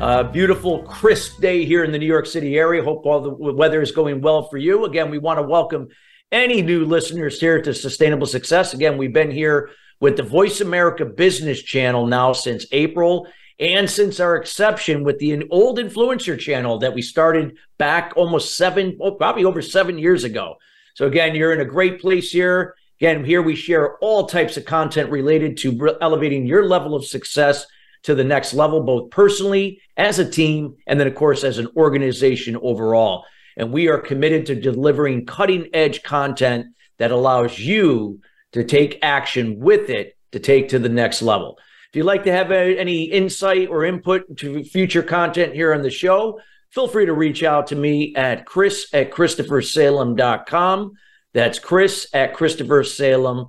Uh, beautiful, crisp day here in the New York City area. Hope all the weather is going well for you. Again, we want to welcome any new listeners here to Sustainable Success. Again, we've been here with the Voice America Business Channel now since April and since our exception with the old influencer channel that we started back almost seven, oh, probably over seven years ago. So, again, you're in a great place here. Again, here we share all types of content related to elevating your level of success to the next level, both personally, as a team, and then, of course, as an organization overall. And we are committed to delivering cutting edge content that allows you to take action with it to take to the next level. If you'd like to have any insight or input to future content here on the show, feel free to reach out to me at chris at christophersalem.com. That's chris at christophersalem.com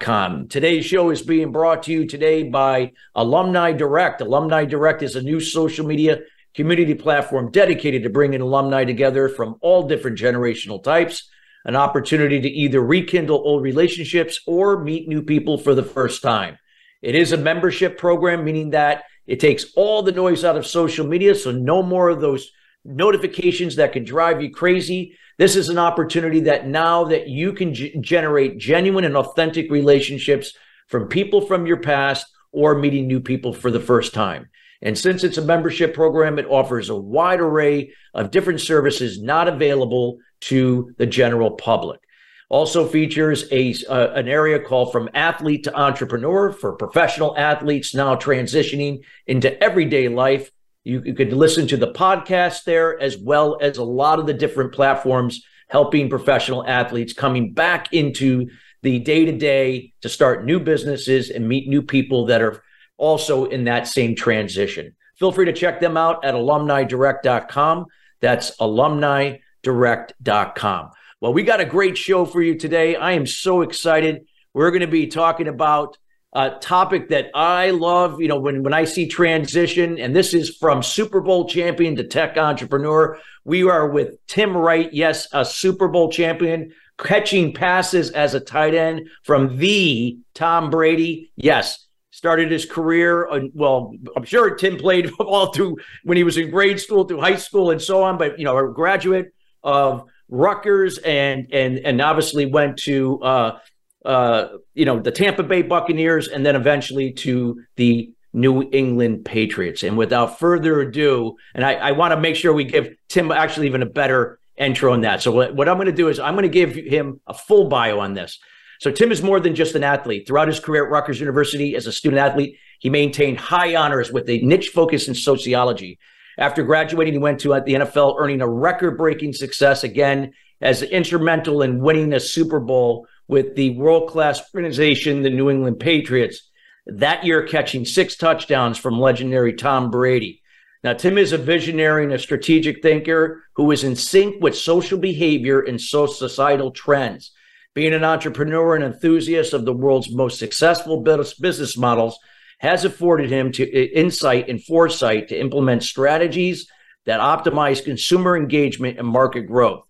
com. Today's show is being brought to you today by Alumni Direct. Alumni Direct is a new social media community platform dedicated to bringing alumni together from all different generational types, an opportunity to either rekindle old relationships or meet new people for the first time. It is a membership program, meaning that it takes all the noise out of social media, so no more of those notifications that can drive you crazy. This is an opportunity that now that you can g- generate genuine and authentic relationships from people from your past or meeting new people for the first time. And since it's a membership program, it offers a wide array of different services not available to the general public. Also features a uh, an area called From Athlete to Entrepreneur for professional athletes now transitioning into everyday life you, you could listen to the podcast there, as well as a lot of the different platforms helping professional athletes coming back into the day to day to start new businesses and meet new people that are also in that same transition. Feel free to check them out at alumnidirect.com. That's alumnidirect.com. Well, we got a great show for you today. I am so excited. We're going to be talking about uh, topic that I love. You know, when when I see transition, and this is from Super Bowl champion to tech entrepreneur. We are with Tim Wright. Yes, a Super Bowl champion catching passes as a tight end from the Tom Brady. Yes, started his career. Well, I'm sure Tim played all through when he was in grade school, through high school, and so on. But you know, a graduate of Rutgers, and and and obviously went to uh, uh, you know, the Tampa Bay Buccaneers, and then eventually to the New England Patriots. And without further ado, and I, I want to make sure we give Tim actually even a better intro on that. So what, what I'm going to do is I'm going to give him a full bio on this. So Tim is more than just an athlete. Throughout his career at Rutgers University as a student athlete, he maintained high honors with a niche focus in sociology. After graduating, he went to the NFL, earning a record-breaking success again as instrumental in winning a Super Bowl with the world class organization, the New England Patriots, that year catching six touchdowns from legendary Tom Brady. Now, Tim is a visionary and a strategic thinker who is in sync with social behavior and societal trends. Being an entrepreneur and enthusiast of the world's most successful business models has afforded him to insight and foresight to implement strategies that optimize consumer engagement and market growth.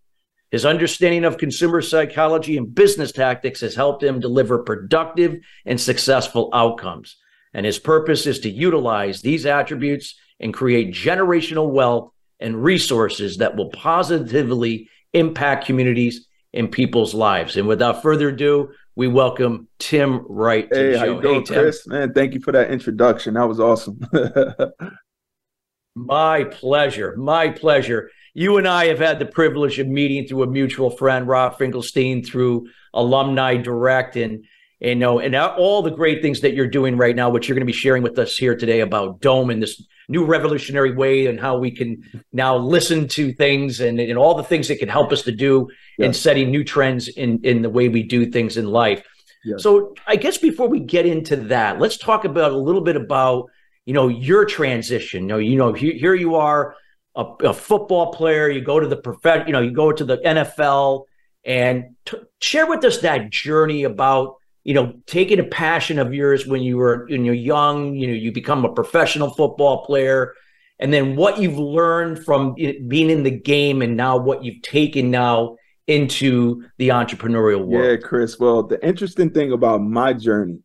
His understanding of consumer psychology and business tactics has helped him deliver productive and successful outcomes. And his purpose is to utilize these attributes and create generational wealth and resources that will positively impact communities and people's lives. And without further ado, we welcome Tim Wright. hey, how you doing, hey, Chris? Man, thank you for that introduction. That was awesome. My pleasure. My pleasure you and I have had the privilege of meeting through a mutual friend, Rob Finkelstein, through Alumni Direct, and you know, and all the great things that you're doing right now, which you're going to be sharing with us here today about Dome and this new revolutionary way and how we can now listen to things and, and all the things that can help us to do yes. in setting new trends in in the way we do things in life. Yes. So I guess before we get into that, let's talk about a little bit about you know, your transition. You know, you know, here you are, a, a football player. You go to the prof, you know, you go to the NFL, and t- share with us that journey about you know taking a passion of yours when you were when you're young. You know, you become a professional football player, and then what you've learned from being in the game, and now what you've taken now into the entrepreneurial world. Yeah, Chris. Well, the interesting thing about my journey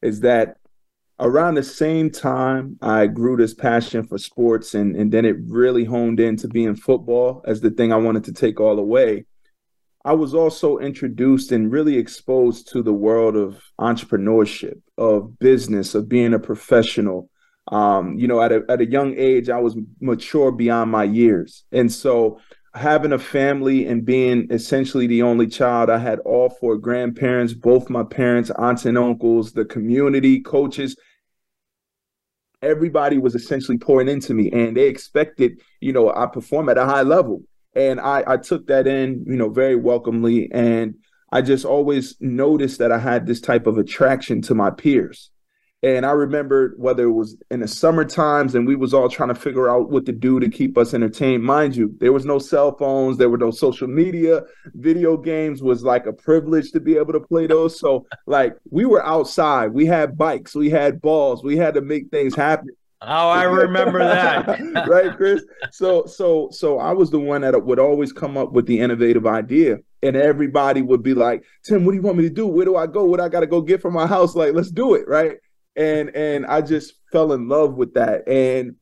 is that around the same time I grew this passion for sports and, and then it really honed into being football as the thing I wanted to take all away. I was also introduced and really exposed to the world of entrepreneurship, of business, of being a professional. Um, you know, at a, at a young age, I was mature beyond my years. And so having a family and being essentially the only child, I had all four grandparents, both my parents, aunts and uncles, the community, coaches. Everybody was essentially pouring into me and they expected, you know, I perform at a high level. And I, I took that in, you know, very welcomely. And I just always noticed that I had this type of attraction to my peers. And I remember whether it was in the summer times and we was all trying to figure out what to do to keep us entertained. Mind you, there was no cell phones, there were no social media. Video games was like a privilege to be able to play those. So like we were outside, we had bikes, we had balls, we had to make things happen. Oh, I remember that. right, Chris. So so so I was the one that would always come up with the innovative idea. And everybody would be like, Tim, what do you want me to do? Where do I go? What I gotta go get from my house? Like, let's do it, right? And and I just fell in love with that. And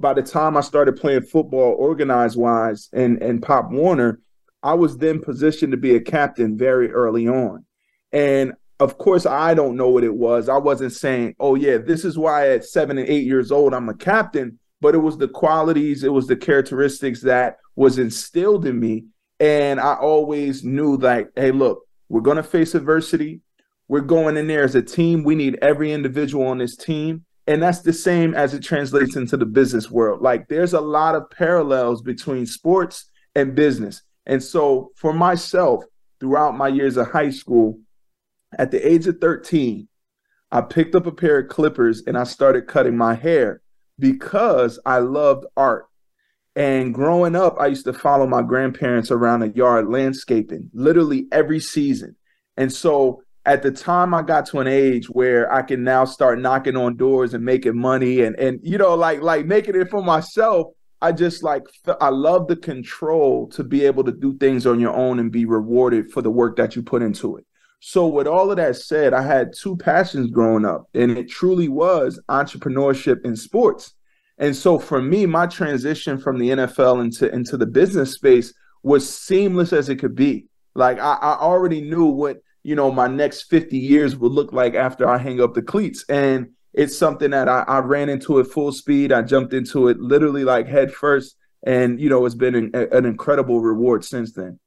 by the time I started playing football, organized wise, and and Pop Warner, I was then positioned to be a captain very early on. And of course, I don't know what it was. I wasn't saying, "Oh yeah, this is why at seven and eight years old I'm a captain." But it was the qualities, it was the characteristics that was instilled in me, and I always knew like, "Hey, look, we're gonna face adversity. We're going in there as a team. We need every individual on this team. And that's the same as it translates into the business world. Like there's a lot of parallels between sports and business. And so for myself, throughout my years of high school, at the age of 13, I picked up a pair of clippers and I started cutting my hair because I loved art. And growing up, I used to follow my grandparents around a yard landscaping literally every season. And so at the time I got to an age where I can now start knocking on doors and making money and and you know like like making it for myself I just like I love the control to be able to do things on your own and be rewarded for the work that you put into it. So with all of that said, I had two passions growing up and it truly was entrepreneurship in sports. And so for me, my transition from the NFL into into the business space was seamless as it could be. Like I, I already knew what you know, my next 50 years would look like after I hang up the cleats. And it's something that I, I ran into at full speed. I jumped into it literally like head first. And, you know, it's been an, an incredible reward since then.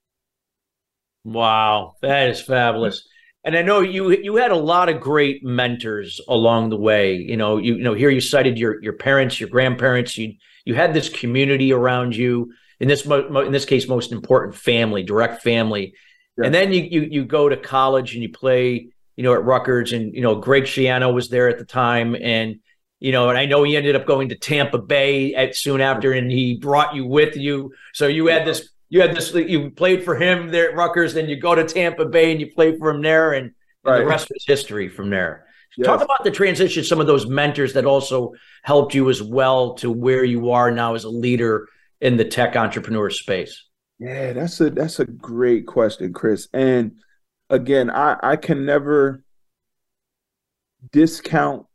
Wow, that is fabulous. And I know you you had a lot of great mentors along the way. You know, you, you know here you cited your your parents, your grandparents. You you had this community around you. In this in this case, most important family, direct family. Yeah. And then you, you you go to college and you play, you know, at Rutgers, and you know Greg Schiano was there at the time, and you know, and I know he ended up going to Tampa Bay at, soon after, and he brought you with you. So you had this, you had this, you played for him there at Rutgers, then you go to Tampa Bay and you play for him there, and, right. and the rest is history from there. Yes. Talk about the transition, some of those mentors that also helped you as well to where you are now as a leader in the tech entrepreneur space. Yeah, that's a that's a great question, Chris. And again, I I can never discount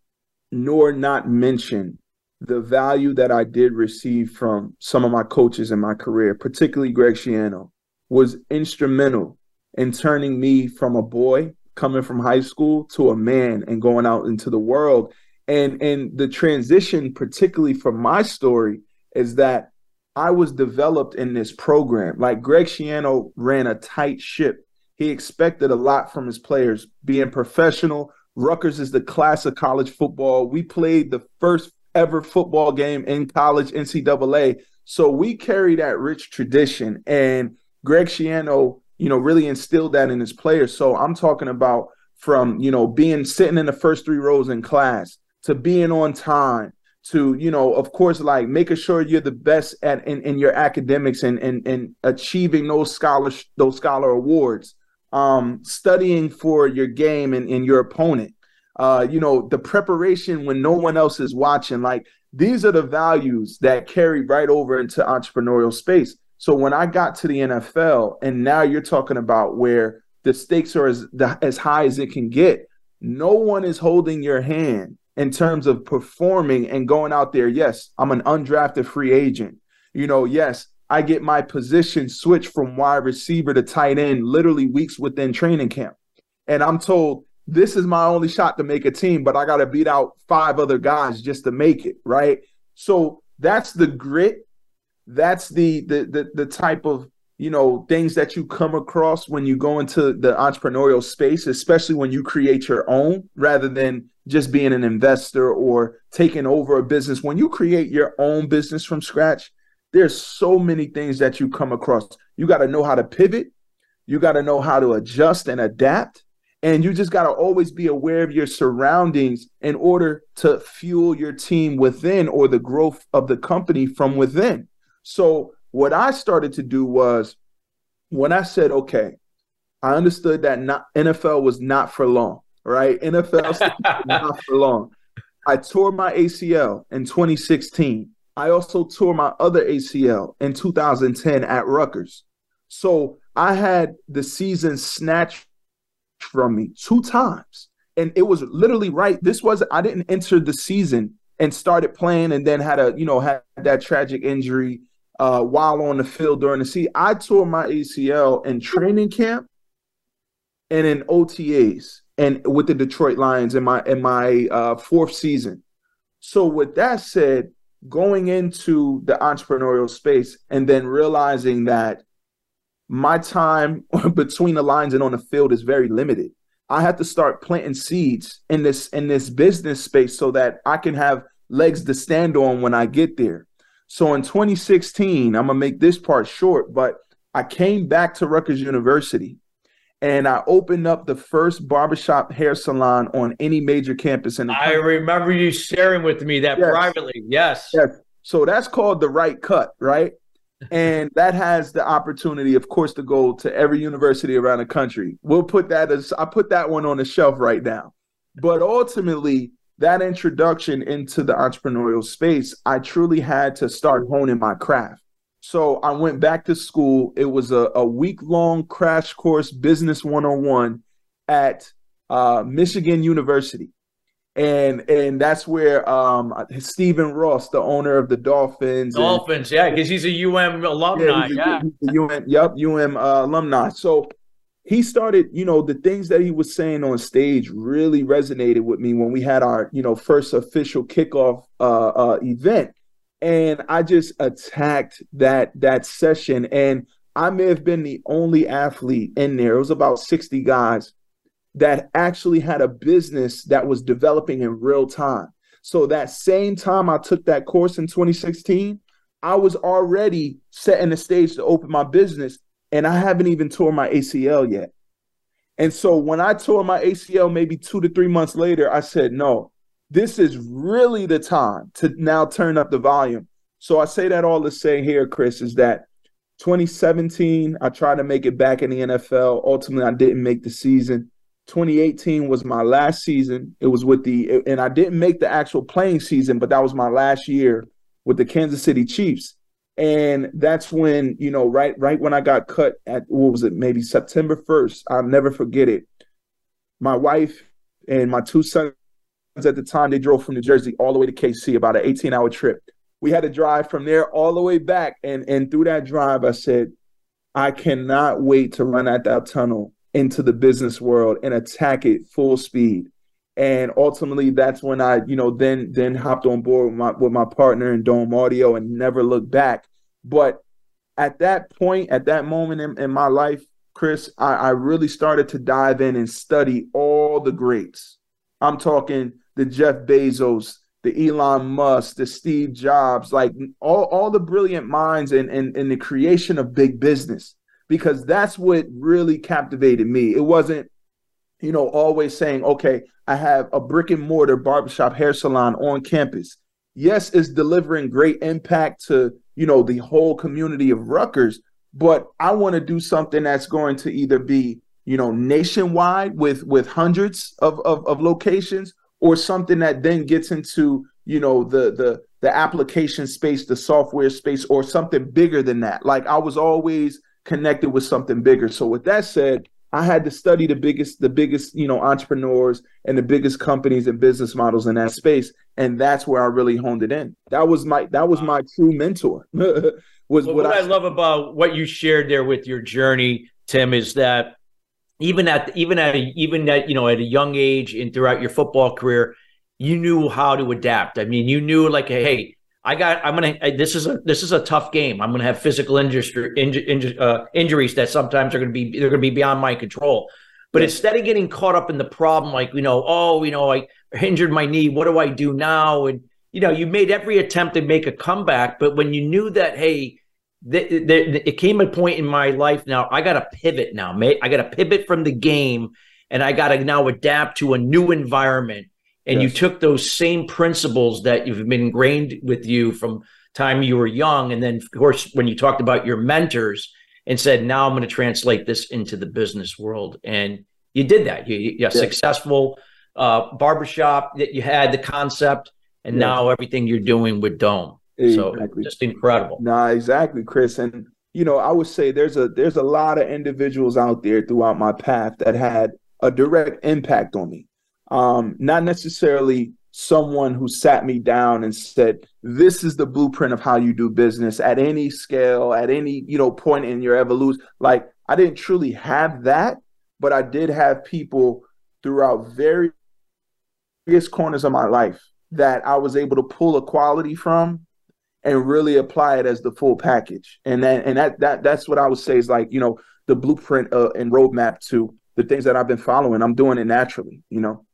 nor not mention the value that I did receive from some of my coaches in my career, particularly Greg Schiano, was instrumental in turning me from a boy coming from high school to a man and going out into the world. And and the transition, particularly from my story, is that I was developed in this program. Like Greg Schiano ran a tight ship. He expected a lot from his players, being professional. Rutgers is the class of college football. We played the first ever football game in college NCAA. So we carry that rich tradition. And Greg Schiano, you know, really instilled that in his players. So I'm talking about from, you know, being sitting in the first three rows in class to being on time to you know of course like making sure you're the best at in, in your academics and, and and achieving those scholar those scholar awards um studying for your game and, and your opponent. Uh you know the preparation when no one else is watching like these are the values that carry right over into entrepreneurial space. So when i got to the nfl and now you're talking about where the stakes are as the, as high as it can get no one is holding your hand in terms of performing and going out there. Yes, I'm an undrafted free agent. You know, yes, I get my position switched from wide receiver to tight end literally weeks within training camp. And I'm told this is my only shot to make a team, but I got to beat out five other guys just to make it, right? So that's the grit. That's the the the, the type of you know things that you come across when you go into the entrepreneurial space especially when you create your own rather than just being an investor or taking over a business. When you create your own business from scratch there's so many things that you come across. You got to know how to pivot. You got to know how to adjust and adapt. And you just got to always be aware of your surroundings in order to fuel your team within or the growth of the company from within. So what I started to do was when I said, okay, I understood that not, NFL was not for long, right? NFL not for long. I tore my ACL in 2016. I also tore my other ACL in 2010 at Rutgers. So I had the season snatched from me two times. And it was literally right. This was, I didn't enter the season and started playing and then had a, you know, had that tragic injury uh, while on the field during the season. I tore my ACL in training camp and in OTAs and with the Detroit Lions in my in my uh, fourth season. So with that said, going into the entrepreneurial space and then realizing that my time between the lines and on the field is very limited. I have to start planting seeds in this in this business space so that I can have legs to stand on when I get there. So in 2016, I'm gonna make this part short, but I came back to Rutgers University and I opened up the first barbershop hair salon on any major campus in the country. I remember you sharing with me that yes. privately. Yes. Yes. So that's called the right cut, right? and that has the opportunity, of course, to go to every university around the country. We'll put that as I put that one on the shelf right now. But ultimately, that introduction into the entrepreneurial space, I truly had to start honing my craft. So I went back to school. It was a, a week long crash course, Business 101 at uh, Michigan University. And and that's where um, Stephen Ross, the owner of the Dolphins, Dolphins, and, yeah, because he's a UM alumni, yeah, yeah. UM, yep, UM uh, alumni. So he started, you know, the things that he was saying on stage really resonated with me when we had our, you know, first official kickoff uh, uh, event, and I just attacked that that session, and I may have been the only athlete in there. It was about sixty guys that actually had a business that was developing in real time. So that same time I took that course in 2016, I was already setting the stage to open my business and I haven't even tore my ACL yet. And so when I tore my ACL maybe two to three months later, I said, no, this is really the time to now turn up the volume. So I say that all to say here, Chris, is that 2017, I tried to make it back in the NFL. Ultimately, I didn't make the season. 2018 was my last season. It was with the, and I didn't make the actual playing season, but that was my last year with the Kansas City Chiefs and that's when you know right right when i got cut at what was it maybe september 1st i'll never forget it. My wife and my two sons at the time they drove from new jersey all the way to kc about an 18 hour trip. We had to drive from there all the way back and and through that drive i said i cannot wait to run at that tunnel into the business world and attack it full speed and ultimately that's when I, you know, then then hopped on board with my with my partner in Dome Audio and never looked back. But at that point, at that moment in, in my life, Chris, I, I really started to dive in and study all the greats. I'm talking the Jeff Bezos, the Elon Musk, the Steve Jobs, like all, all the brilliant minds in, in, in the creation of big business, because that's what really captivated me. It wasn't you know, always saying, okay, I have a brick and mortar barbershop hair salon on campus. Yes, it's delivering great impact to, you know, the whole community of Rutgers, but I want to do something that's going to either be, you know, nationwide with with hundreds of, of, of locations or something that then gets into, you know, the the the application space, the software space, or something bigger than that. Like I was always connected with something bigger. So with that said, I had to study the biggest, the biggest, you know, entrepreneurs and the biggest companies and business models in that space, and that's where I really honed it in. That was my that was my true mentor. was well, what, I, I love about what you shared there with your journey, Tim, is that even at even at a, even at you know at a young age and throughout your football career, you knew how to adapt. I mean, you knew like, hey, I got. I'm gonna. This is a this is a tough game. I'm gonna have physical injury, inju, uh, injuries that sometimes are gonna be they're gonna be beyond my control. But yes. instead of getting caught up in the problem, like you know, oh, you know, I injured my knee. What do I do now? And you know, you made every attempt to make a comeback, but when you knew that, hey, th- th- th- it came a point in my life now. I got to pivot now, mate. I got to pivot from the game, and I got to now adapt to a new environment and yes. you took those same principles that you've been ingrained with you from time you were young and then of course when you talked about your mentors and said now i'm going to translate this into the business world and you did that you, you yes. successful uh, barbershop that you had the concept and yes. now everything you're doing with dome exactly. so just incredible nah exactly chris and you know i would say there's a there's a lot of individuals out there throughout my path that had a direct impact on me um, not necessarily someone who sat me down and said, "This is the blueprint of how you do business at any scale, at any you know point in your evolution." Like I didn't truly have that, but I did have people throughout various corners of my life that I was able to pull a quality from and really apply it as the full package. And that and that that that's what I would say is like you know the blueprint uh, and roadmap to the things that I've been following. I'm doing it naturally, you know.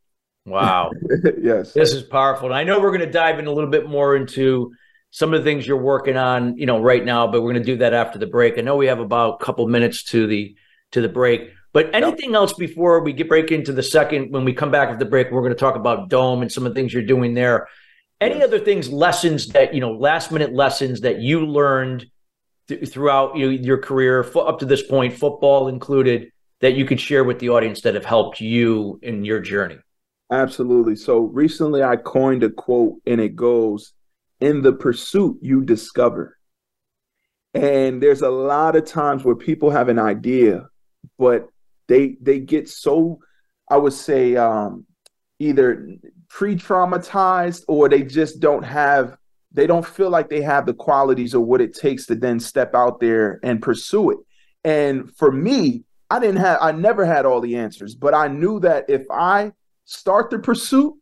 Wow. yes. This is powerful. And I know we're going to dive in a little bit more into some of the things you're working on, you know, right now, but we're going to do that after the break. I know we have about a couple minutes to the to the break. But anything yep. else before we get break into the second when we come back after the break, we're going to talk about Dome and some of the things you're doing there. Any yes. other things, lessons that, you know, last minute lessons that you learned th- throughout you know, your career up to this point, football included, that you could share with the audience that have helped you in your journey? Absolutely. So recently I coined a quote and it goes, In the pursuit, you discover. And there's a lot of times where people have an idea, but they they get so, I would say, um, either pre-traumatized or they just don't have they don't feel like they have the qualities or what it takes to then step out there and pursue it. And for me, I didn't have I never had all the answers, but I knew that if I start the pursuit,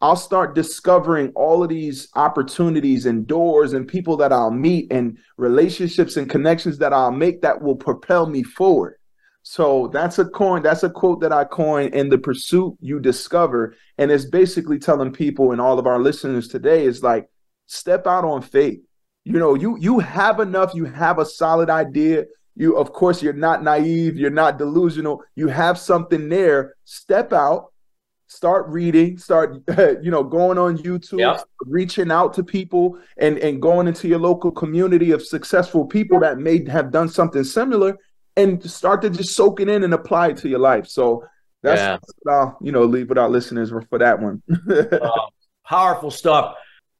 I'll start discovering all of these opportunities and doors and people that I'll meet and relationships and connections that I'll make that will propel me forward. So that's a coin, that's a quote that I coined in the pursuit you discover. And it's basically telling people and all of our listeners today is like, step out on faith. You know, you you have enough, you have a solid idea. You, of course, you're not naive, you're not delusional, you have something there. Step out start reading start you know going on youtube yep. reaching out to people and and going into your local community of successful people that may have done something similar and start to just soak it in and apply it to your life so that's yeah. I'll, you know leave with our listeners for that one uh, powerful stuff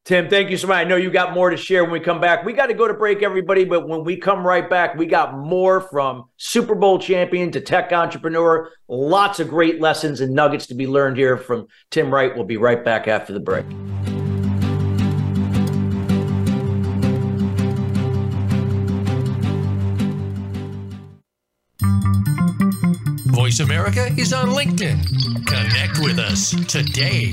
Tim, thank you so much. I know you got more to share when we come back. We got to go to break, everybody, but when we come right back, we got more from Super Bowl champion to tech entrepreneur. Lots of great lessons and nuggets to be learned here from Tim Wright. We'll be right back after the break. Voice America is on LinkedIn. Connect with us today.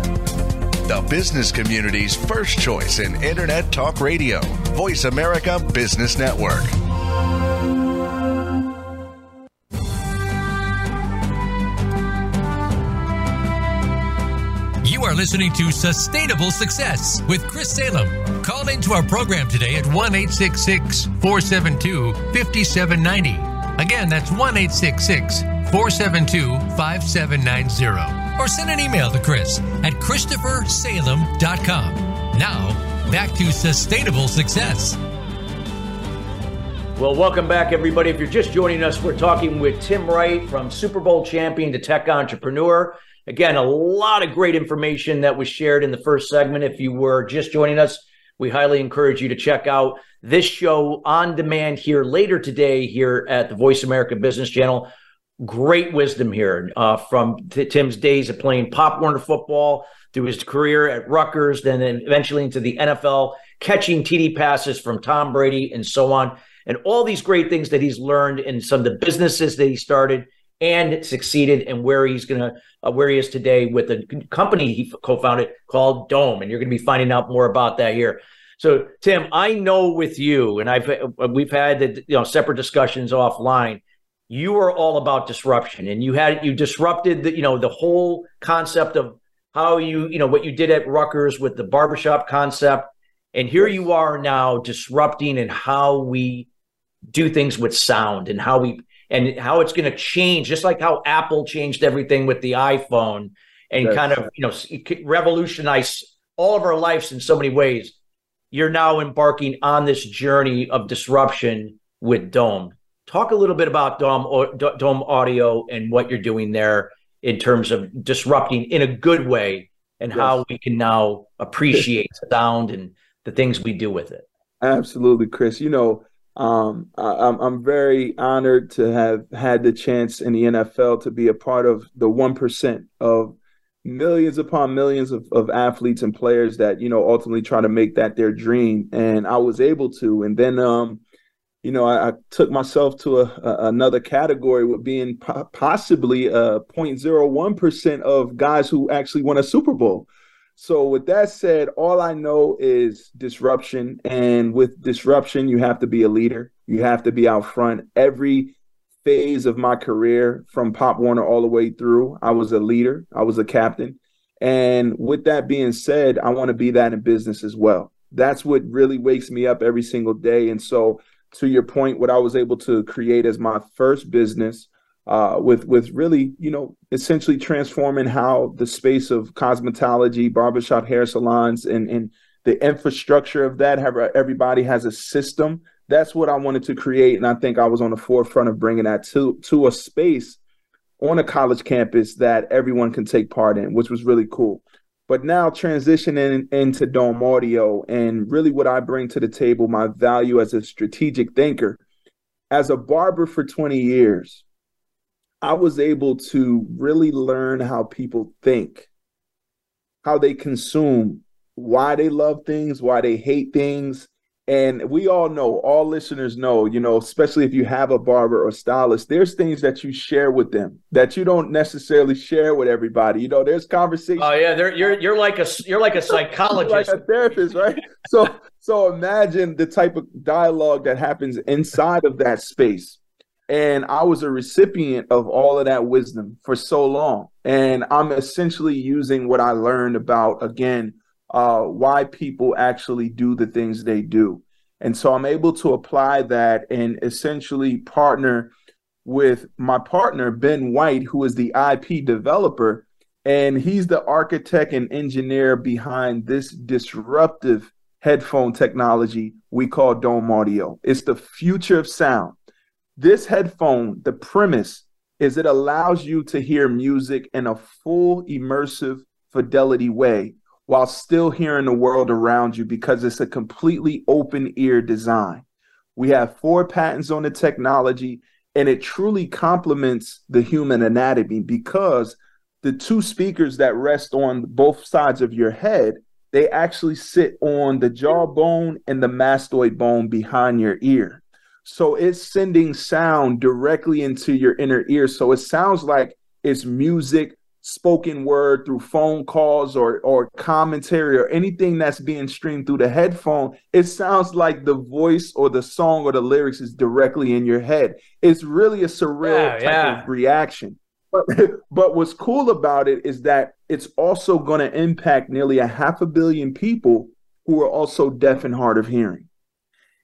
The business community's first choice in Internet Talk Radio, Voice America Business Network. You are listening to Sustainable Success with Chris Salem. Call into our program today at 1 472 5790. Again, that's 1 472 5790. Or send an email to Chris at ChristopherSalem.com. Now, back to Sustainable Success. Well, welcome back, everybody. If you're just joining us, we're talking with Tim Wright from Super Bowl champion to tech entrepreneur. Again, a lot of great information that was shared in the first segment. If you were just joining us, we highly encourage you to check out this show on demand here later today here at the Voice America Business Channel. Great wisdom here uh, from t- Tim's days of playing Pop Warner football through his career at Rutgers, then eventually into the NFL, catching TD passes from Tom Brady and so on, and all these great things that he's learned in some of the businesses that he started and succeeded and where he's going to uh, where he is today with a company he co-founded called Dome and you're going to be finding out more about that here. So Tim, I know with you and I've uh, we've had you know separate discussions offline. You are all about disruption and you had you disrupted the you know the whole concept of how you you know what you did at Rutgers with the barbershop concept and here you are now disrupting and how we do things with sound and how we and how it's going to change, just like how Apple changed everything with the iPhone and That's kind of you know revolutionize all of our lives in so many ways. You're now embarking on this journey of disruption with Dome. Talk a little bit about Dome Dome Audio and what you're doing there in terms of disrupting in a good way and yes. how we can now appreciate sound and the things we do with it. Absolutely, Chris. You know, um, I, am I'm very honored to have had the chance in the NFL to be a part of the one percent of millions upon millions of, of athletes and players that you know ultimately try to make that their dream, and I was able to. And then, um, you know, I, I took myself to a, a, another category with being po- possibly uh, a 0.01 percent of guys who actually won a Super Bowl. So with that said, all I know is disruption. And with disruption, you have to be a leader. You have to be out front. Every phase of my career from Pop Warner all the way through, I was a leader. I was a captain. And with that being said, I want to be that in business as well. That's what really wakes me up every single day. And so to your point, what I was able to create as my first business uh, with with really you know essentially transforming how the space of cosmetology, barbershop, hair salons, and and the infrastructure of that. Have everybody has a system. That's what I wanted to create, and I think I was on the forefront of bringing that to to a space on a college campus that everyone can take part in, which was really cool. But now transitioning into Dome Audio and really what I bring to the table, my value as a strategic thinker. As a barber for 20 years, I was able to really learn how people think, how they consume, why they love things, why they hate things. And we all know, all listeners know, you know, especially if you have a barber or stylist, there's things that you share with them that you don't necessarily share with everybody. You know, there's conversations. Oh yeah, you're you're like a you're like a psychologist, like a therapist, right? so so imagine the type of dialogue that happens inside of that space and I was a recipient of all of that wisdom for so long. And I'm essentially using what I learned about, again, uh, why people actually do the things they do. And so I'm able to apply that and essentially partner with my partner, Ben White, who is the IP developer. And he's the architect and engineer behind this disruptive headphone technology we call Dome Audio. It's the future of sound This headphone, the premise is it allows you to hear music in a full immersive fidelity way while still hearing the world around you because it's a completely open ear design. We have four patents on the technology, and it truly complements the human anatomy because the two speakers that rest on both sides of your head they actually sit on the jawbone and the mastoid bone behind your ear so it's sending sound directly into your inner ear so it sounds like it's music spoken word through phone calls or or commentary or anything that's being streamed through the headphone it sounds like the voice or the song or the lyrics is directly in your head. It's really a surreal yeah, type yeah. of reaction. But, but what's cool about it is that it's also going to impact nearly a half a billion people who are also deaf and hard of hearing.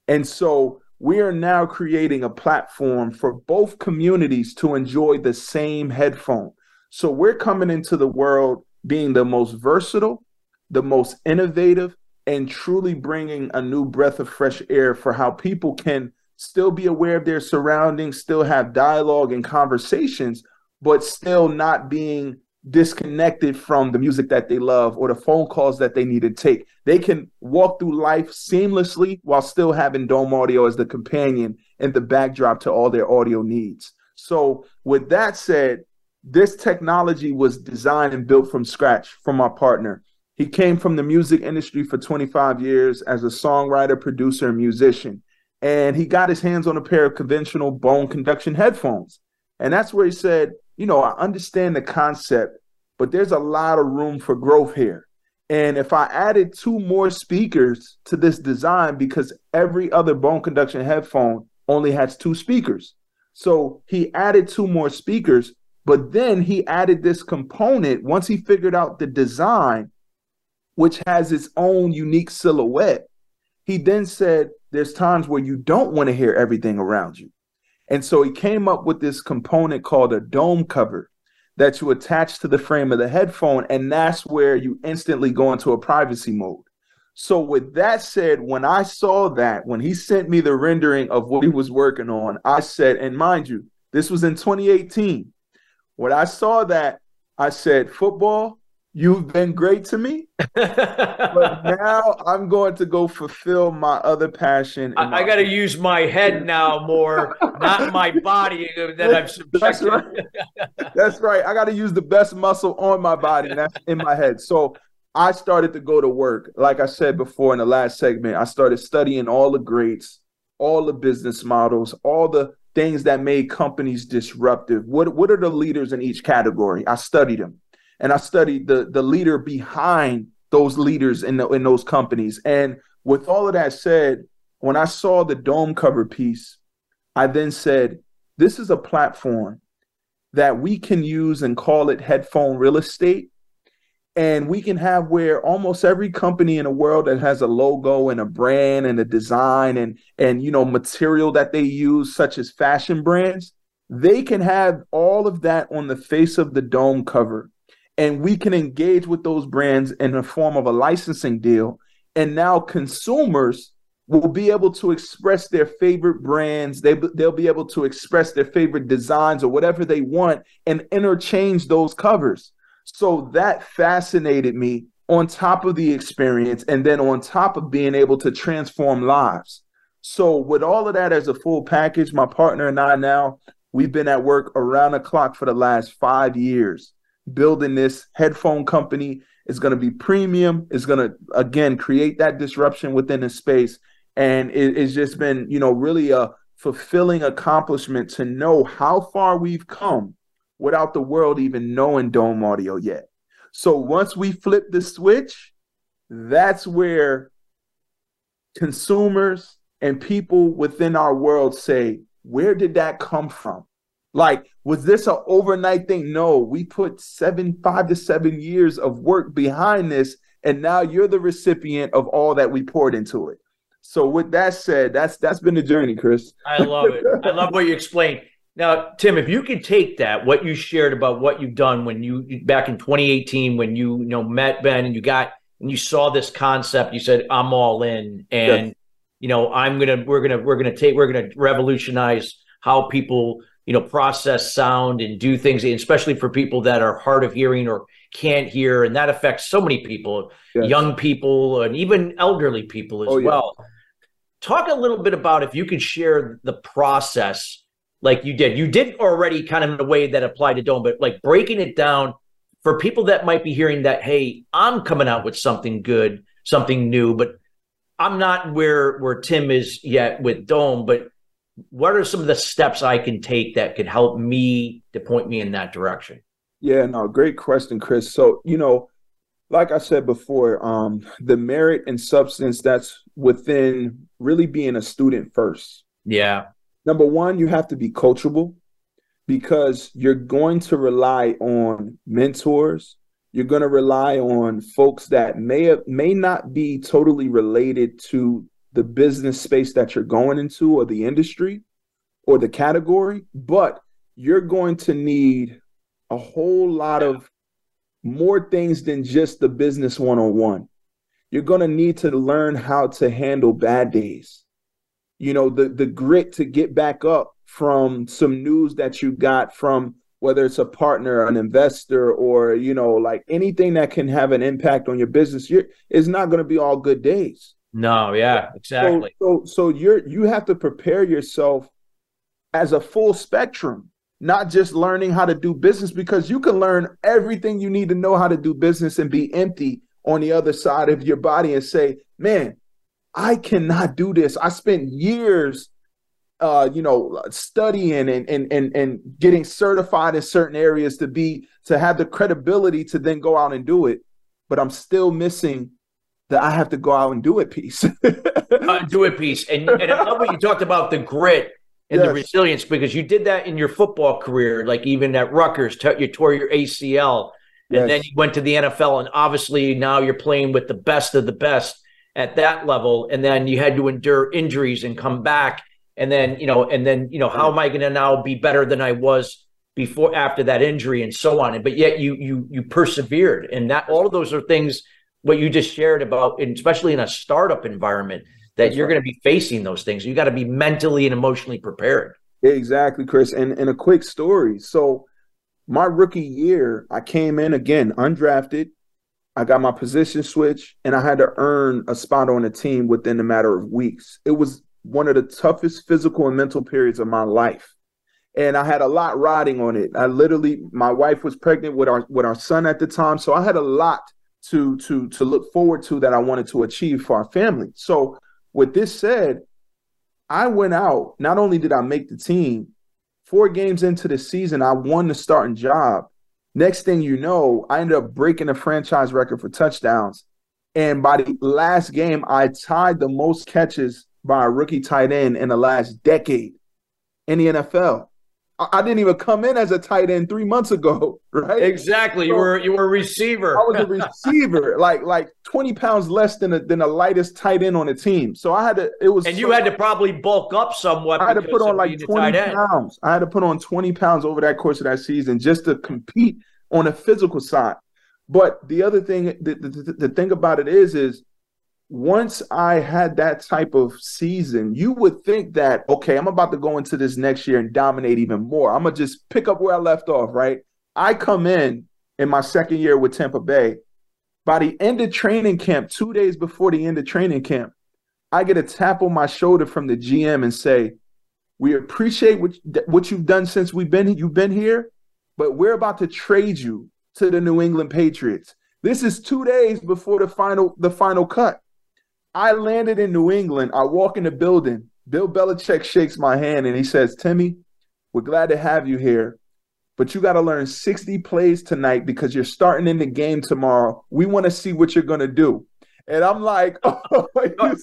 And so we are now creating a platform for both communities to enjoy the same headphone so we're coming into the world being the most versatile, the most innovative, and truly bringing a new breath of fresh air for how people can still be aware of their surroundings, still have dialogue and conversations, but still not being disconnected from the music that they love or the phone calls that they need to take. They can walk through life seamlessly while still having Dome Audio as the companion and the backdrop to all their audio needs. So, with that said, this technology was designed and built from scratch from our partner. He came from the music industry for 25 years as a songwriter, producer, and musician. And he got his hands on a pair of conventional bone conduction headphones. And that's where he said, You know, I understand the concept, but there's a lot of room for growth here. And if I added two more speakers to this design, because every other bone conduction headphone only has two speakers. So he added two more speakers but then he added this component once he figured out the design, which has its own unique silhouette. He then said, There's times where you don't want to hear everything around you. And so he came up with this component called a dome cover that you attach to the frame of the headphone. And that's where you instantly go into a privacy mode. So, with that said, when I saw that, when he sent me the rendering of what he was working on, I said, and mind you, this was in 2018. When I saw that, I said, football, you've been great to me. but now I'm going to go fulfill my other passion. I, I got to use my head now more, not my body uh, that I've subjected. That's right. That's right. I got to use the best muscle on my body, and that's in my head. So I started to go to work. Like I said before in the last segment, I started studying all the greats, all the business models, all the things that made companies disruptive. What what are the leaders in each category? I studied them, and I studied the the leader behind those leaders in the, in those companies. And with all of that said, when I saw the dome cover piece, I then said, "This is a platform that we can use and call it headphone real estate." And we can have where almost every company in the world that has a logo and a brand and a design and and you know material that they use such as fashion brands they can have all of that on the face of the dome cover. And we can engage with those brands in the form of a licensing deal. And now consumers will be able to express their favorite brands. They, they'll be able to express their favorite designs or whatever they want and interchange those covers so that fascinated me on top of the experience and then on top of being able to transform lives. So, with all of that as a full package, my partner and I now, we've been at work around the clock for the last five years building this headphone company. It's going to be premium. It's going to, again, create that disruption within the space. And it, it's just been, you know, really a fulfilling accomplishment to know how far we've come without the world even knowing Dome Audio yet. So once we flip the switch, that's where consumers and people within our world say, where did that come from? Like, was this an overnight thing? No, we put seven, five to seven years of work behind this, and now you're the recipient of all that we poured into it. So, with that said, that's that's been the journey, Chris. I love it. I love what you explained. Now, Tim, if you could take that, what you shared about what you've done when you back in 2018, when you you know met Ben and you got and you saw this concept, you said, "I'm all in," and yes. you know, I'm gonna, we're gonna, we're gonna take, we're gonna revolutionize how people you know process sound and do things especially for people that are hard of hearing or can't hear and that affects so many people yes. young people and even elderly people as oh, yeah. well talk a little bit about if you could share the process like you did you did already kind of in a way that applied to dome but like breaking it down for people that might be hearing that hey i'm coming out with something good something new but i'm not where where tim is yet with dome but what are some of the steps I can take that could help me to point me in that direction? Yeah, no, great question, Chris. So, you know, like I said before, um, the merit and substance that's within really being a student first. Yeah. Number one, you have to be coachable because you're going to rely on mentors. You're going to rely on folks that may may not be totally related to the business space that you're going into or the industry or the category, but you're going to need a whole lot of more things than just the business one on one. You're going to need to learn how to handle bad days. You know, the the grit to get back up from some news that you got from whether it's a partner, an investor, or you know, like anything that can have an impact on your business, you're it's not going to be all good days. No, yeah, exactly. So, so, so you're you have to prepare yourself as a full spectrum, not just learning how to do business because you can learn everything you need to know how to do business and be empty on the other side of your body and say, "Man, I cannot do this. I spent years uh, you know, studying and, and and and getting certified in certain areas to be to have the credibility to then go out and do it, but I'm still missing that I have to go out and do it piece. uh, do it piece. And, and I love what you talked about the grit and yes. the resilience because you did that in your football career, like even at Rutgers, t- you tore your ACL. And yes. then you went to the NFL, and obviously now you're playing with the best of the best at that level. And then you had to endure injuries and come back. And then, you know, and then, you know, how am I going to now be better than I was before after that injury and so on? and But yet you you you persevered. And that all of those are things what you just shared about, especially in a startup environment, that That's you're right. going to be facing those things. You got to be mentally and emotionally prepared. Exactly, Chris. And and a quick story. So my rookie year, I came in again undrafted. I got my position switch, and I had to earn a spot on a team within a matter of weeks. It was one of the toughest physical and mental periods of my life and I had a lot riding on it. I literally, my wife was pregnant with our with our son at the time, so I had a lot to to to look forward to that I wanted to achieve for our family. So with this said, I went out. Not only did I make the team, four games into the season, I won the starting job. Next thing you know, I ended up breaking the franchise record for touchdowns. And by the last game, I tied the most catches by a rookie tight end in the last decade in the NFL. I didn't even come in as a tight end three months ago, right? Exactly. So, you were you were a receiver. I was a receiver, like like twenty pounds less than a, than the lightest tight end on the team. So I had to. It was and so, you had to probably bulk up somewhat. I had to put on like twenty pounds. I had to put on twenty pounds over that course of that season just to compete on a physical side. But the other thing, the, the, the thing about it is, is once I had that type of season, you would think that, okay, I'm about to go into this next year and dominate even more. I'm going to just pick up where I left off, right? I come in in my second year with Tampa Bay. By the end of training camp, two days before the end of training camp, I get a tap on my shoulder from the GM and say, "We appreciate what what you've done since we've been you've been here, but we're about to trade you to the New England Patriots." This is two days before the final the final cut. I landed in New England. I walk in the building. Bill Belichick shakes my hand and he says, Timmy, we're glad to have you here, but you got to learn 60 plays tonight because you're starting in the game tomorrow. We want to see what you're going to do. And I'm like, oh,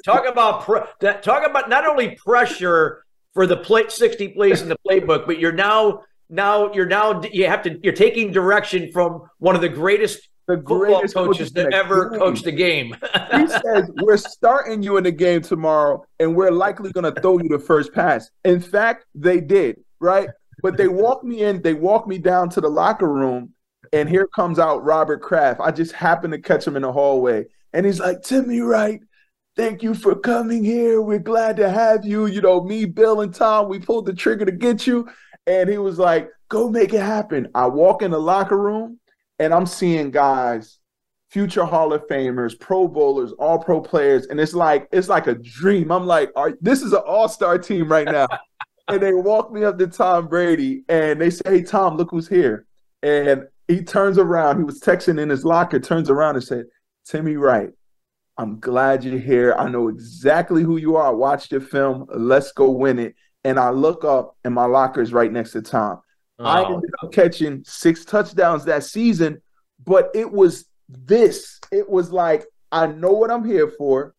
talk about pre- talk about not only pressure for the play 60 plays in the playbook, but you're now now you're now you have to you're taking direction from one of the greatest the greatest coaches that ever game. coached a game. he says, We're starting you in the game tomorrow, and we're likely going to throw you the first pass. In fact, they did, right? But they walked me in, they walked me down to the locker room, and here comes out Robert Kraft. I just happened to catch him in the hallway. And he's like, Timmy Wright, thank you for coming here. We're glad to have you. You know, me, Bill, and Tom, we pulled the trigger to get you. And he was like, go make it happen. I walk in the locker room and I'm seeing guys, future Hall of Famers, Pro Bowlers, all pro players. And it's like, it's like a dream. I'm like, this is an all-star team right now. and they walk me up to Tom Brady and they say, Hey, Tom, look who's here. And he turns around. He was texting in his locker, turns around and said, Timmy Wright, I'm glad you're here. I know exactly who you are. I watched your film. Let's go win it. And I look up and my locker is right next to Tom. Oh. I ended up catching six touchdowns that season, but it was this. It was like, I know what I'm here for.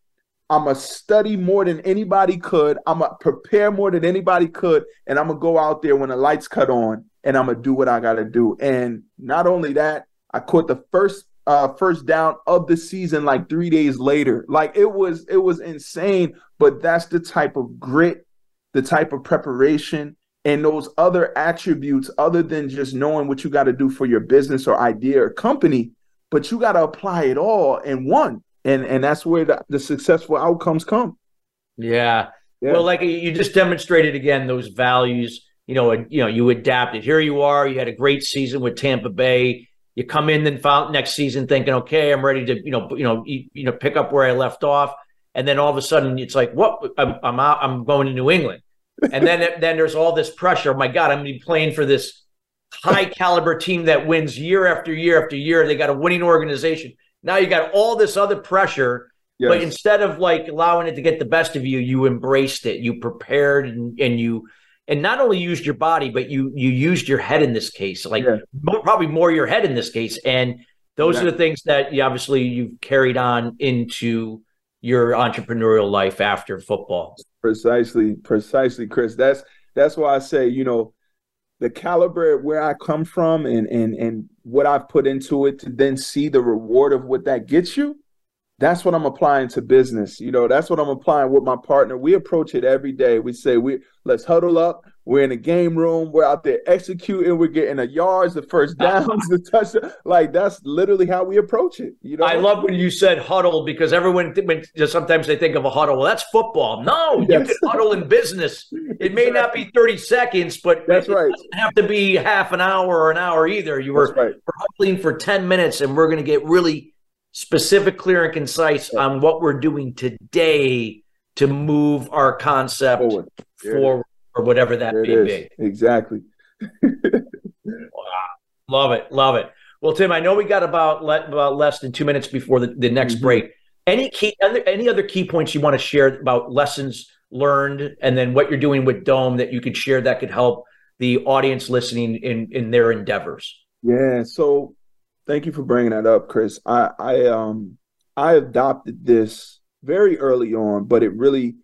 I'm gonna study more than anybody could. I'm gonna prepare more than anybody could, and I'm gonna go out there when the lights cut on, and I'm gonna do what I gotta do. And not only that, I caught the first uh, first down of the season like three days later. Like it was it was insane. But that's the type of grit, the type of preparation, and those other attributes, other than just knowing what you got to do for your business or idea or company, but you got to apply it all in one and and that's where the, the successful outcomes come. Yeah. yeah. Well, like you just demonstrated again those values. You know, and you know you adapted. Here you are. You had a great season with Tampa Bay. You come in then found next season thinking, okay, I'm ready to you know you know you, you know pick up where I left off, and then all of a sudden it's like, what? I'm, I'm out. I'm going to New England, and then then there's all this pressure. Oh my God, I'm to be playing for this high caliber team that wins year after year after year. They got a winning organization now you got all this other pressure, yes. but instead of like allowing it to get the best of you, you embraced it. You prepared and, and you and not only used your body, but you you used your head in this case, like yeah. more, probably more your head in this case. And those are the things that you obviously you've carried on into your entrepreneurial life after football. Precisely, precisely, Chris. That's that's why I say, you know, the caliber where I come from and and and what I've put into it to then see the reward of what that gets you, that's what I'm applying to business. You know, that's what I'm applying with my partner. We approach it every day. We say we let's huddle up. We're in a game room. We're out there executing. We're getting the yards, the first downs, the touchdown. Like that's literally how we approach it. You know, I love when you said huddle because everyone when, sometimes they think of a huddle. Well, that's football. No, yes. you can huddle in business. It may not be 30 seconds, but that's right. doesn't have to be half an hour or an hour either. You were, right. we're huddling for 10 minutes and we're going to get really specific, clear, and concise on what we're doing today to move our concept forward, forward or whatever that may be. Exactly. wow. Love it. Love it. Well, Tim, I know we got about, le- about less than two minutes before the, the next mm-hmm. break. Any key, any other key points you want to share about lessons learned, and then what you're doing with Dome that you could share that could help the audience listening in in their endeavors? Yeah. So Thank you for bringing that up, Chris. I, I um I adopted this very early on, but it really,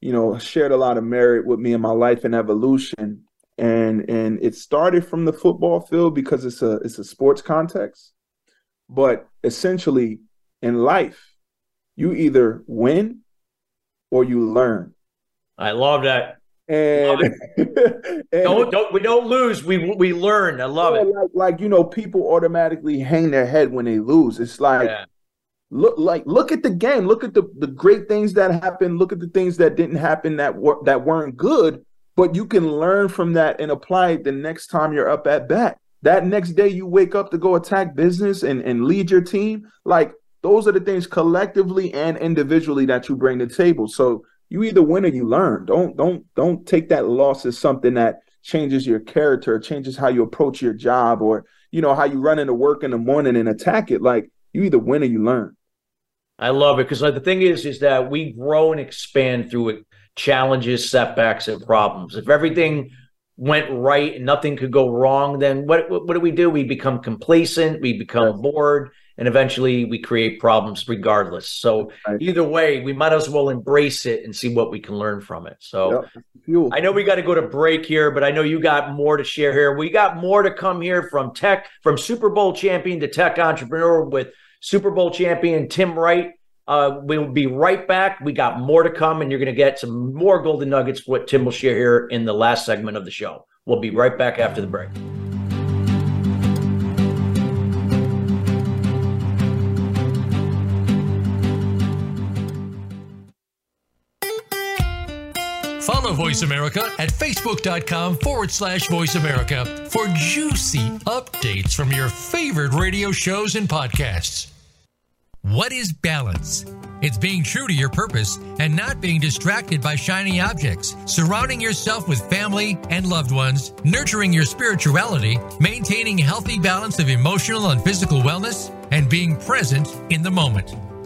you know, shared a lot of merit with me in my life and evolution. And and it started from the football field because it's a it's a sports context. But essentially in life, you either win or you learn. I love that. And, and don't, don't, we don't lose. We we learn. I love yeah, it. Like, like, you know, people automatically hang their head when they lose. It's like yeah. Look like look at the game. Look at the the great things that happened. Look at the things that didn't happen that were that weren't good. But you can learn from that and apply it the next time you're up at bat. That next day you wake up to go attack business and, and lead your team. Like those are the things collectively and individually that you bring to the table. So you either win or you learn. Don't don't don't take that loss as something that changes your character, changes how you approach your job, or you know how you run into work in the morning and attack it. Like you either win or you learn. I love it because like the thing is, is that we grow and expand through it, challenges, setbacks, and problems. If everything went right and nothing could go wrong, then what what, do we do? We become complacent, we become bored, and eventually we create problems regardless. So right. either way, we might as well embrace it and see what we can learn from it. So yep. I know we got to go to break here, but I know you got more to share here. We got more to come here from tech, from Super Bowl champion to tech entrepreneur with Super Bowl champion Tim Wright. Uh, we'll be right back. We got more to come, and you're going to get some more golden nuggets. What Tim will share here in the last segment of the show. We'll be right back after the break. Voice America at facebook.com forward slash voice America for juicy updates from your favorite radio shows and podcasts. What is balance? It's being true to your purpose and not being distracted by shiny objects, surrounding yourself with family and loved ones, nurturing your spirituality, maintaining healthy balance of emotional and physical wellness, and being present in the moment.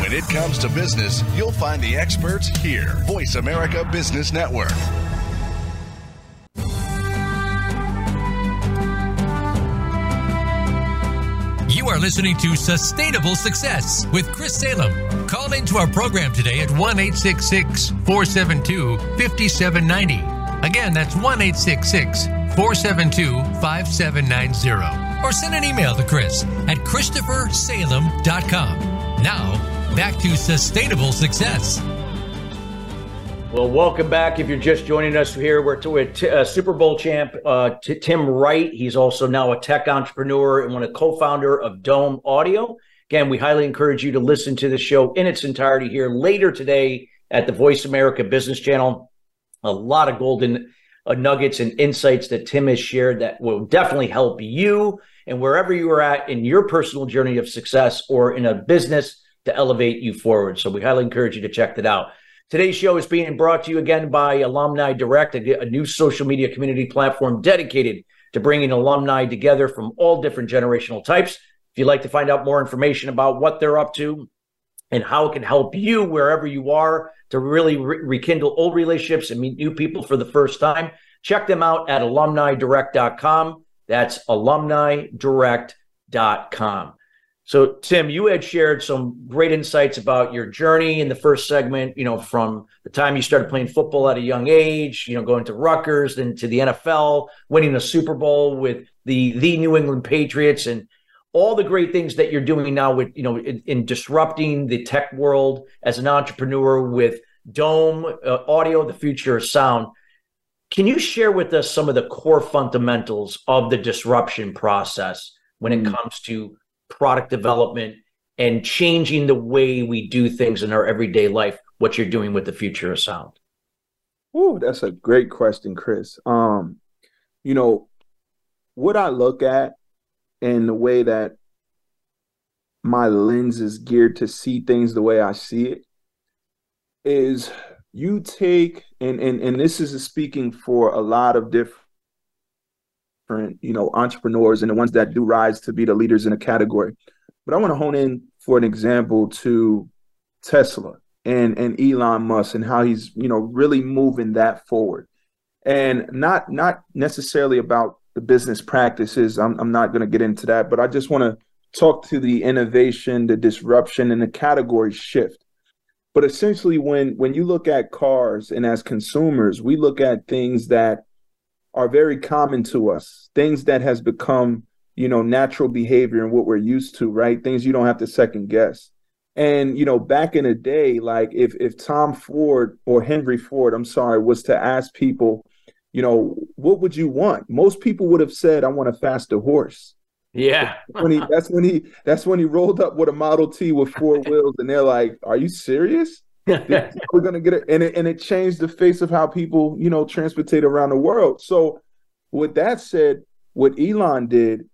When it comes to business, you'll find the experts here. Voice America Business Network. You are listening to Sustainable Success with Chris Salem. Call into our program today at 1 472 5790. Again, that's 1 472 5790. Or send an email to Chris at ChristopherSalem.com. Now, back to Sustainable Success. Well, welcome back. If you're just joining us here, we're with uh, Super Bowl champ uh, t- Tim Wright. He's also now a tech entrepreneur and one of co-founder of Dome Audio. Again, we highly encourage you to listen to the show in its entirety here later today at the Voice America Business Channel. A lot of golden Uh, nuggets and insights that Tim has shared that will definitely help you and wherever you are at in your personal journey of success or in a business to elevate you forward. So we highly encourage you to check that out. Today's show is being brought to you again by Alumni Direct, a, new social media community platform dedicated to bringing alumni together from all different generational types. If you'd like to find out more information about what they're up to and how it can help you wherever you are to really re- rekindle old relationships and meet new people for the first time, check them out at alumnidirect.com. That's alumnidirect.com. So, Tim, you had shared some great insights about your journey in the first segment, you know, from the time you started playing football at a young age, you know, going to Rutgers, then to the NFL, winning the Super Bowl with the the New England Patriots and all the great things that you're doing now with, you know, in, in disrupting the tech world as an entrepreneur with Dome uh, Audio, the future of sound. Can you share with us some of the core fundamentals of the disruption process when it mm. comes to product development and changing the way we do things in our everyday life what you're doing with the future of sound Oh, that's a great question chris um you know what i look at and the way that my lens is geared to see things the way i see it is you take and and, and this is speaking for a lot of different you know, entrepreneurs and the ones that do rise to be the leaders in a category. But I want to hone in for an example to Tesla and and Elon Musk and how he's, you know, really moving that forward. And not not necessarily about the business practices. I'm I'm not going to get into that, but I just want to talk to the innovation, the disruption and the category shift. But essentially when when you look at cars and as consumers, we look at things that are very common to us things that has become you know natural behavior and what we're used to right things you don't have to second guess and you know back in the day like if if tom ford or henry ford i'm sorry was to ask people you know what would you want? Most people would have said i want a faster horse. Yeah. When he that's when he that's when he rolled up with a model t with four wheels and they're like are you serious? We're gonna get it and, it, and it changed the face of how people, you know, transportate around the world. So, with that said, what Elon did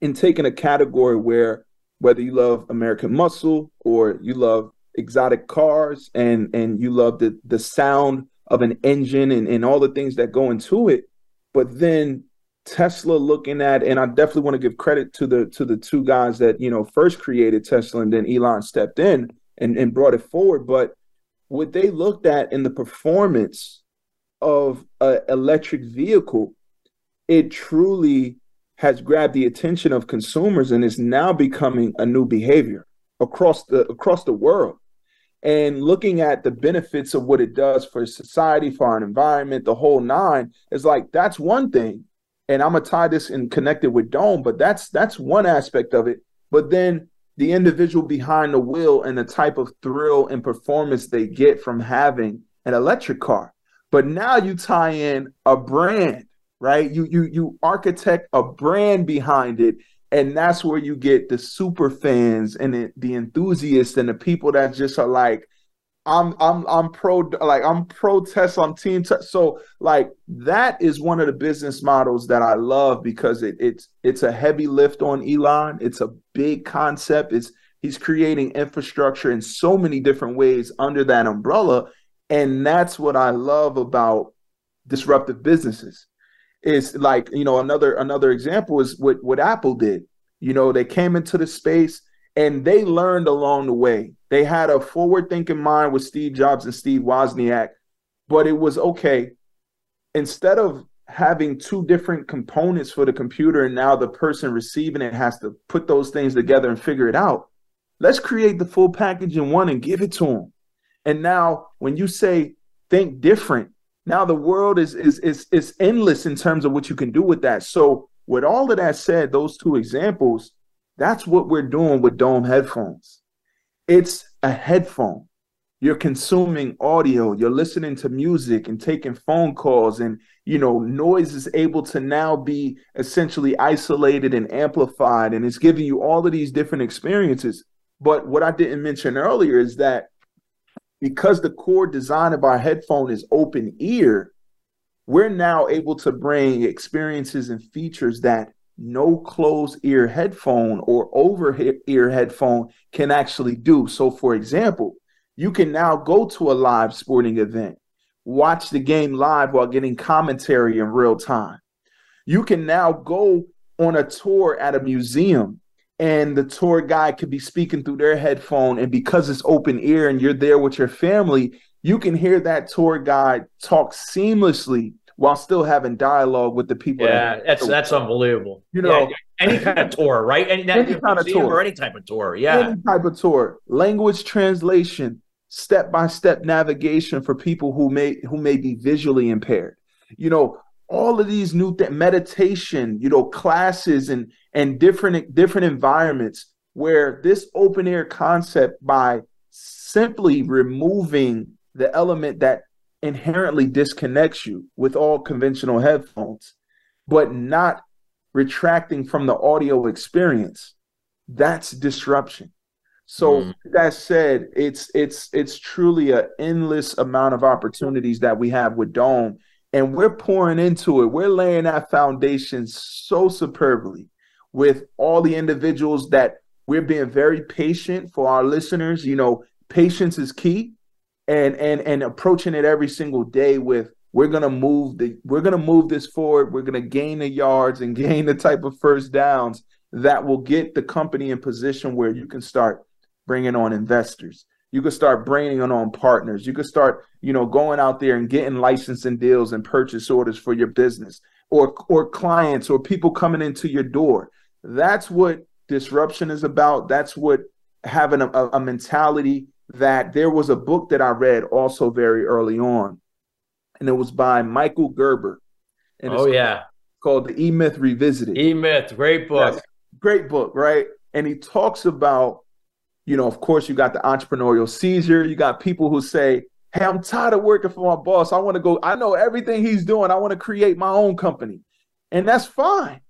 in taking a category where whether you love American muscle or you love exotic cars and and you love the the sound of an engine and, and all the things that go into it, but then Tesla looking at, and I definitely want to give credit to the to the two guys that you know first created Tesla and then Elon stepped in and, and brought it forward. But what they looked at in the performance of an electric vehicle, it truly has grabbed the attention of consumers and is now becoming a new behavior across the across the world and looking at the benefits of what it does for society for our environment the whole nine is like that's one thing. And i'm gonna tie this and connect it with dome but that's that's one aspect of it. But then the individual behind the wheel and the type of thrill and performance they get from having an electric car. But now you tie in a brand right? You you you architect a brand behind it, and that's where you get the super fans and the, the enthusiasts and the people that just are like, I'm I'm I'm pro like I'm pro test on team t-. so like that is one of the business models that I love because it it's it's a heavy lift on Elon. It's a big concept. It's he's creating infrastructure in so many different ways under that umbrella, and that's what I love about disruptive businesses is like you know another another example is what what Apple did. You know, they came into the space and they learned along the way. They had a forward thinking mind with Steve Jobs and Steve Wozniak, but it was okay. Instead of having two different components for the computer and now the person receiving it has to put those things together and figure it out. Let's create the full package in one and give it to them. And now when you say think different, now the world is is is is endless in terms of what you can do with that. So with all of that said, those two examples, that's what we're doing with Dome headphones. It's a headphone. You're consuming audio, you're listening to music and taking phone calls and you know, noise is able to now be essentially isolated and amplified and it's giving you all of these different experiences. But what I didn't mention earlier is that because the core design of our headphone is open ear, we're now able to bring experiences and features that no closed ear headphone or over ear headphone can actually do. So, for example, you can now go to a live sporting event, watch the game live while getting commentary in real time. You can now go on a tour at a museum and the tour guide could be speaking through their headphone and because it's open ear and you're there with your family you can hear that tour guide talk seamlessly while still having dialogue with the people yeah that that's that's unbelievable. You know yeah, any kind of tour right? Any, any kind of tour. or any type of tour yeah. Any type of tour. Language translation step-by-step navigation for people who may who may be visually impaired. You know all of these new th- meditation you know classes and and different different environments where this open ear concept by simply removing the element that inherently disconnects you with all conventional headphones but not retracting from the audio experience that's disruption so mm. that said it's it's it's truly an endless amount of opportunities that we have with dome and we're pouring into it we're laying that foundation so superbly with all the individuals that we're being very patient for our listeners. You know, patience is key and and and approaching it every single day with we're gonna move the we're gonna move this forward. We're gonna gain the yards and gain the type of first downs that will get the company in position where you can start bringing on investors. You could start bringing on partners. You could start, you know, going out there and getting licensing deals and purchase orders for your business or or clients or people coming into your door. That's what disruption is about. That's what having a, a mentality that there was a book that I read also very early on, and it was by Michael Gerber. And oh yeah, called the E Myth Revisited. E Myth, great book. Yes, great book, right? And he talks about, you know, of course, you got the entrepreneurial seizure. You got people who say, "Hey, I'm tired of working for my boss. I want to go. I know everything he's doing. I want to create my own company," and that's fine.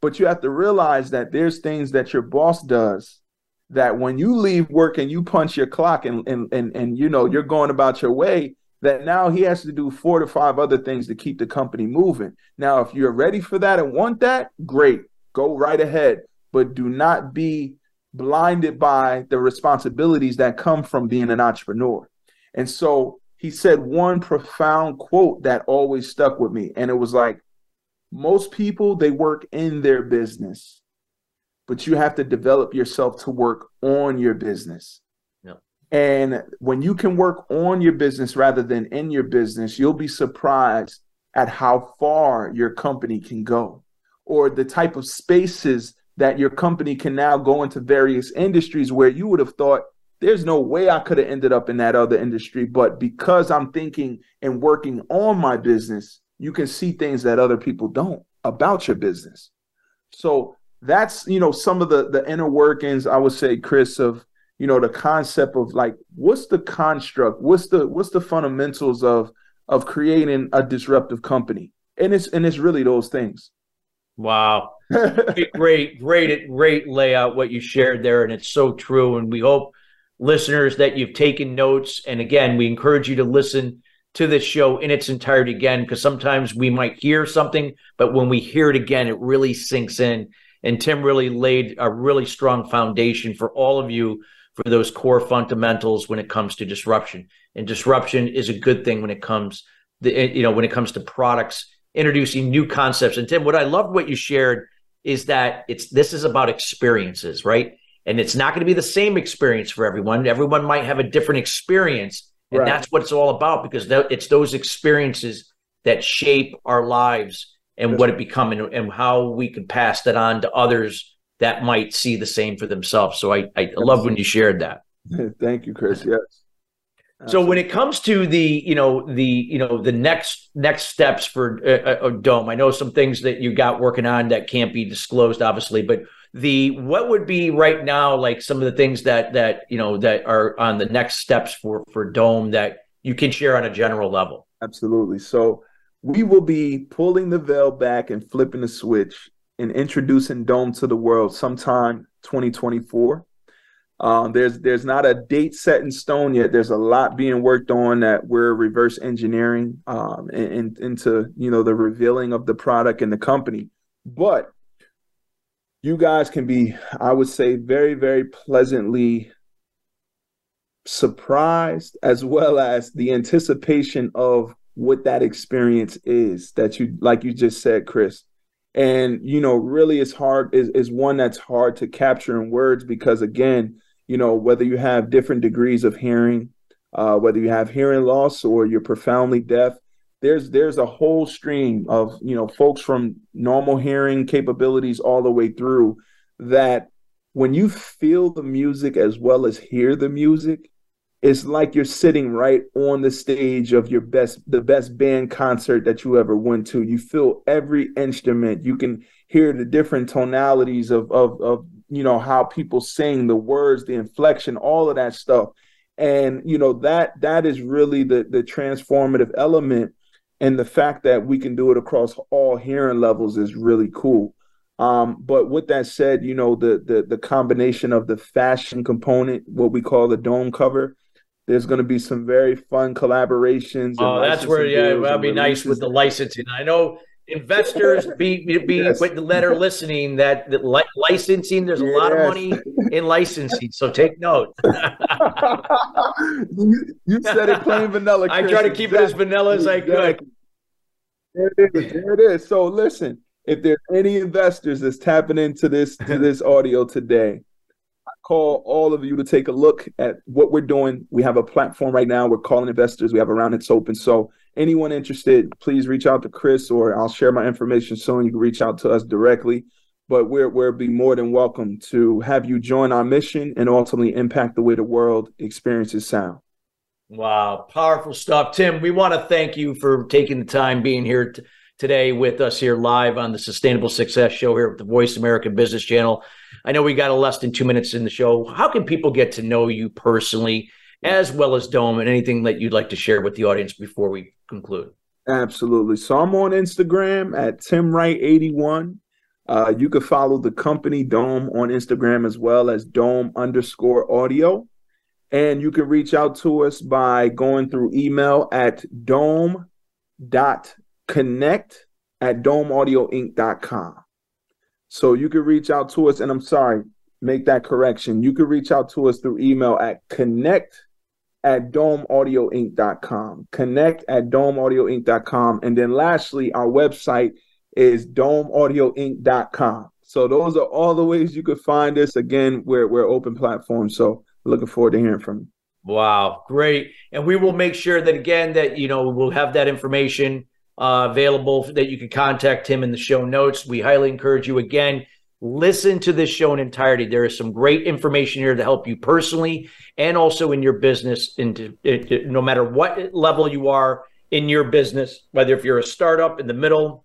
But you have to realize that there's things that your boss does that when you leave work and you punch your clock and and and, and you know you're going about your way, that now he has to do four to five other things to keep the company moving. Now, if you're ready for that and want that, great. Go right ahead. But do not be blinded by the responsibilities that come from being an entrepreneur. And so he said one profound quote that always stuck with me. And it was like, most people they work in their business but you have to develop yourself to work on your business And when you can work on your business rather than in your business, you'll be surprised at how far your company can go or the type of spaces that your company can now go into various industries where you would have thought there's no way I could have ended up in that other industry. But because I'm thinking and working on my business, you can see things that other people don't about your business. So that's you know some of the the inner workings I would say, Chris, of you know the concept of like what's the construct, what's the what's the fundamentals of of creating a disruptive company, and it's and it's really those things. Wow, great, great, great layout what you shared there, and it's so true. And we hope listeners that you've taken notes. And again, we encourage you to listen to this show in its entirety again, because sometimes we might hear something, but when we hear it again, it really sinks in. And Tim really laid a really strong foundation for all of you for those core fundamentals when it comes to disruption. And disruption is a good thing when it comes, the, you know, when it comes to products, introducing new concepts. And Tim, what I loved what you shared is that it's this is about experiences, right? And it's not going to be the same experience for everyone. Everyone might have a different experience, and right. that's what it's all about because it's those experiences that shape our lives and what it become and, and, how we can pass that on to others that might see the same for themselves. So I, I love when you shared that. Thank you, Chris. Yes. So when it comes to the, you know, the, you know, the next next steps for uh, uh, Dome, I know some things that you got working on that can't be disclosed, obviously, but the what would be right now like some of the things that that you know that are on the next steps for for Dome that you can share on a general level. Absolutely. So we will be pulling the veil back and flipping the switch and introducing Dome to the world sometime 2024. Um, there's there's not a date set in stone yet. There's a lot being worked on that we're reverse engineering um, and, into you know the revealing of the product and the company. But you guys can be, I would say, very very pleasantly surprised as well as the anticipation of what that experience is that you like you just said chris and you know really it's hard is, is one that's hard to capture in words because again you know whether you have different degrees of hearing uh, whether you have hearing loss or you're profoundly deaf there's there's a whole stream of you know folks from normal hearing capabilities all the way through that when you feel the music as well as hear the music it's like you're sitting right on the stage of your best the best band concert that you ever went to. You feel every instrument. You can hear the different tonalities of of of you know how people sing the words the inflection all of that stuff and you know that that is really the the transformative element and the fact that we can do it across all hearing levels is really cool um, but with that said, you know the, the the combination of the fashion component, what we call the dome cover, there's going to be some very fun collaborations. Oh, that's where yeah, that'd be nice with the licensing. I know investors be be yes. with the letter listening that the li- licensing. There's a yes. lot of money in licensing, so take note. you, you, said it plain vanilla. Chris. I try to keep exactly. it as vanilla as I could. There it is. There it is. So listen, if there's any investors that's tapping into this to this audio today, I call all of you to take a look at what we're doing. We have a platform right now. We're calling investors. We have a round that's open. So anyone interested, please reach out to Chris or I'll share my information soon. You can reach out to us directly. But we're we'll be more than welcome to have you join our mission and ultimately impact the way the world experiences sound. Wow, powerful stuff. Tim, we want to thank you for taking the time being here t- today with us here live on the Sustainable Success Show here with the Voice America Business Channel. I know we got a less than two minutes in the show. How can people get to know you personally, as well as Dome, and anything that you'd like to share with the audience before we conclude? Absolutely. So I'm on Instagram at Tim Wright 81. Uh, you can follow the company Dome on Instagram as well as Dome underscore audio. And you can reach out to us by going through email at dome dot connect at domeaudioinc.com. So you can reach out to us, and I'm sorry, make that correction. You can reach out to us through email at connect at domeaudioinc.com. Connect at domeaudioinc.com. And then lastly, our website is domeaudioinc.com. So those are all the ways you could find us. Again, we're we're open platform. So looking forward to hearing from you. Wow, great. And we will make sure that again that you know we'll have that information uh, available that you can contact him in the show notes. We highly encourage you again listen to this show in entirety. There is some great information here to help you personally and also in your business. Into no matter what level you are in your business, whether if you're a startup in the middle,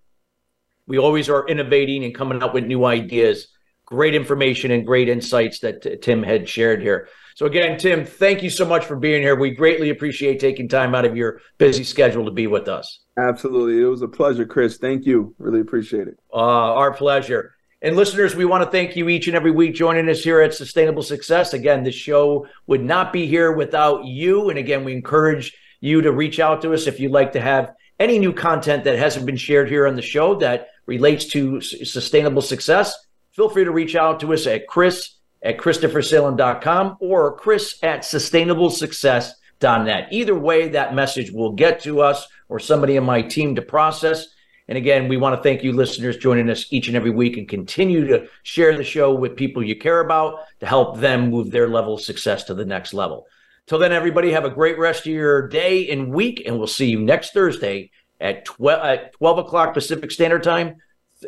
we always are innovating and coming up with new ideas. Great information and great insights that Tim had shared here. So again, Tim, thank you so much for being here. We greatly appreciate taking time out of your busy schedule to be with us. Absolutely. It was a pleasure, Chris. Thank you. Really appreciate it. Uh, our pleasure. And listeners, we want to thank you each and every week joining us here at Sustainable Success. Again, the show would not be here without you. And again, we encourage you to reach out to us if you'd like to have any new content that hasn't been shared here on the show that relates to sustainable success. Feel free to reach out to us at Chris at ChristopherSalem.com or Chris at sustainablesuccess.net. Either way, that message will get to us or somebody in my team to process. And again, we want to thank you, listeners, joining us each and every week and continue to share the show with people you care about to help them move their level of success to the next level. Till then, everybody, have a great rest of your day and week, and we'll see you next Thursday at 12, at 12 o'clock Pacific Standard Time,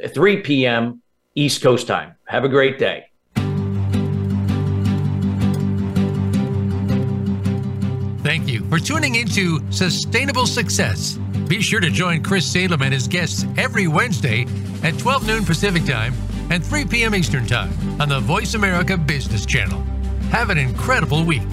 3 p.m. East Coast time. Have a great day. Thank you for tuning into Sustainable Success. Be sure to join Chris Salem and his guests every Wednesday at 12 noon Pacific Time and 3 p.m. Eastern Time on the Voice America Business Channel. Have an incredible week.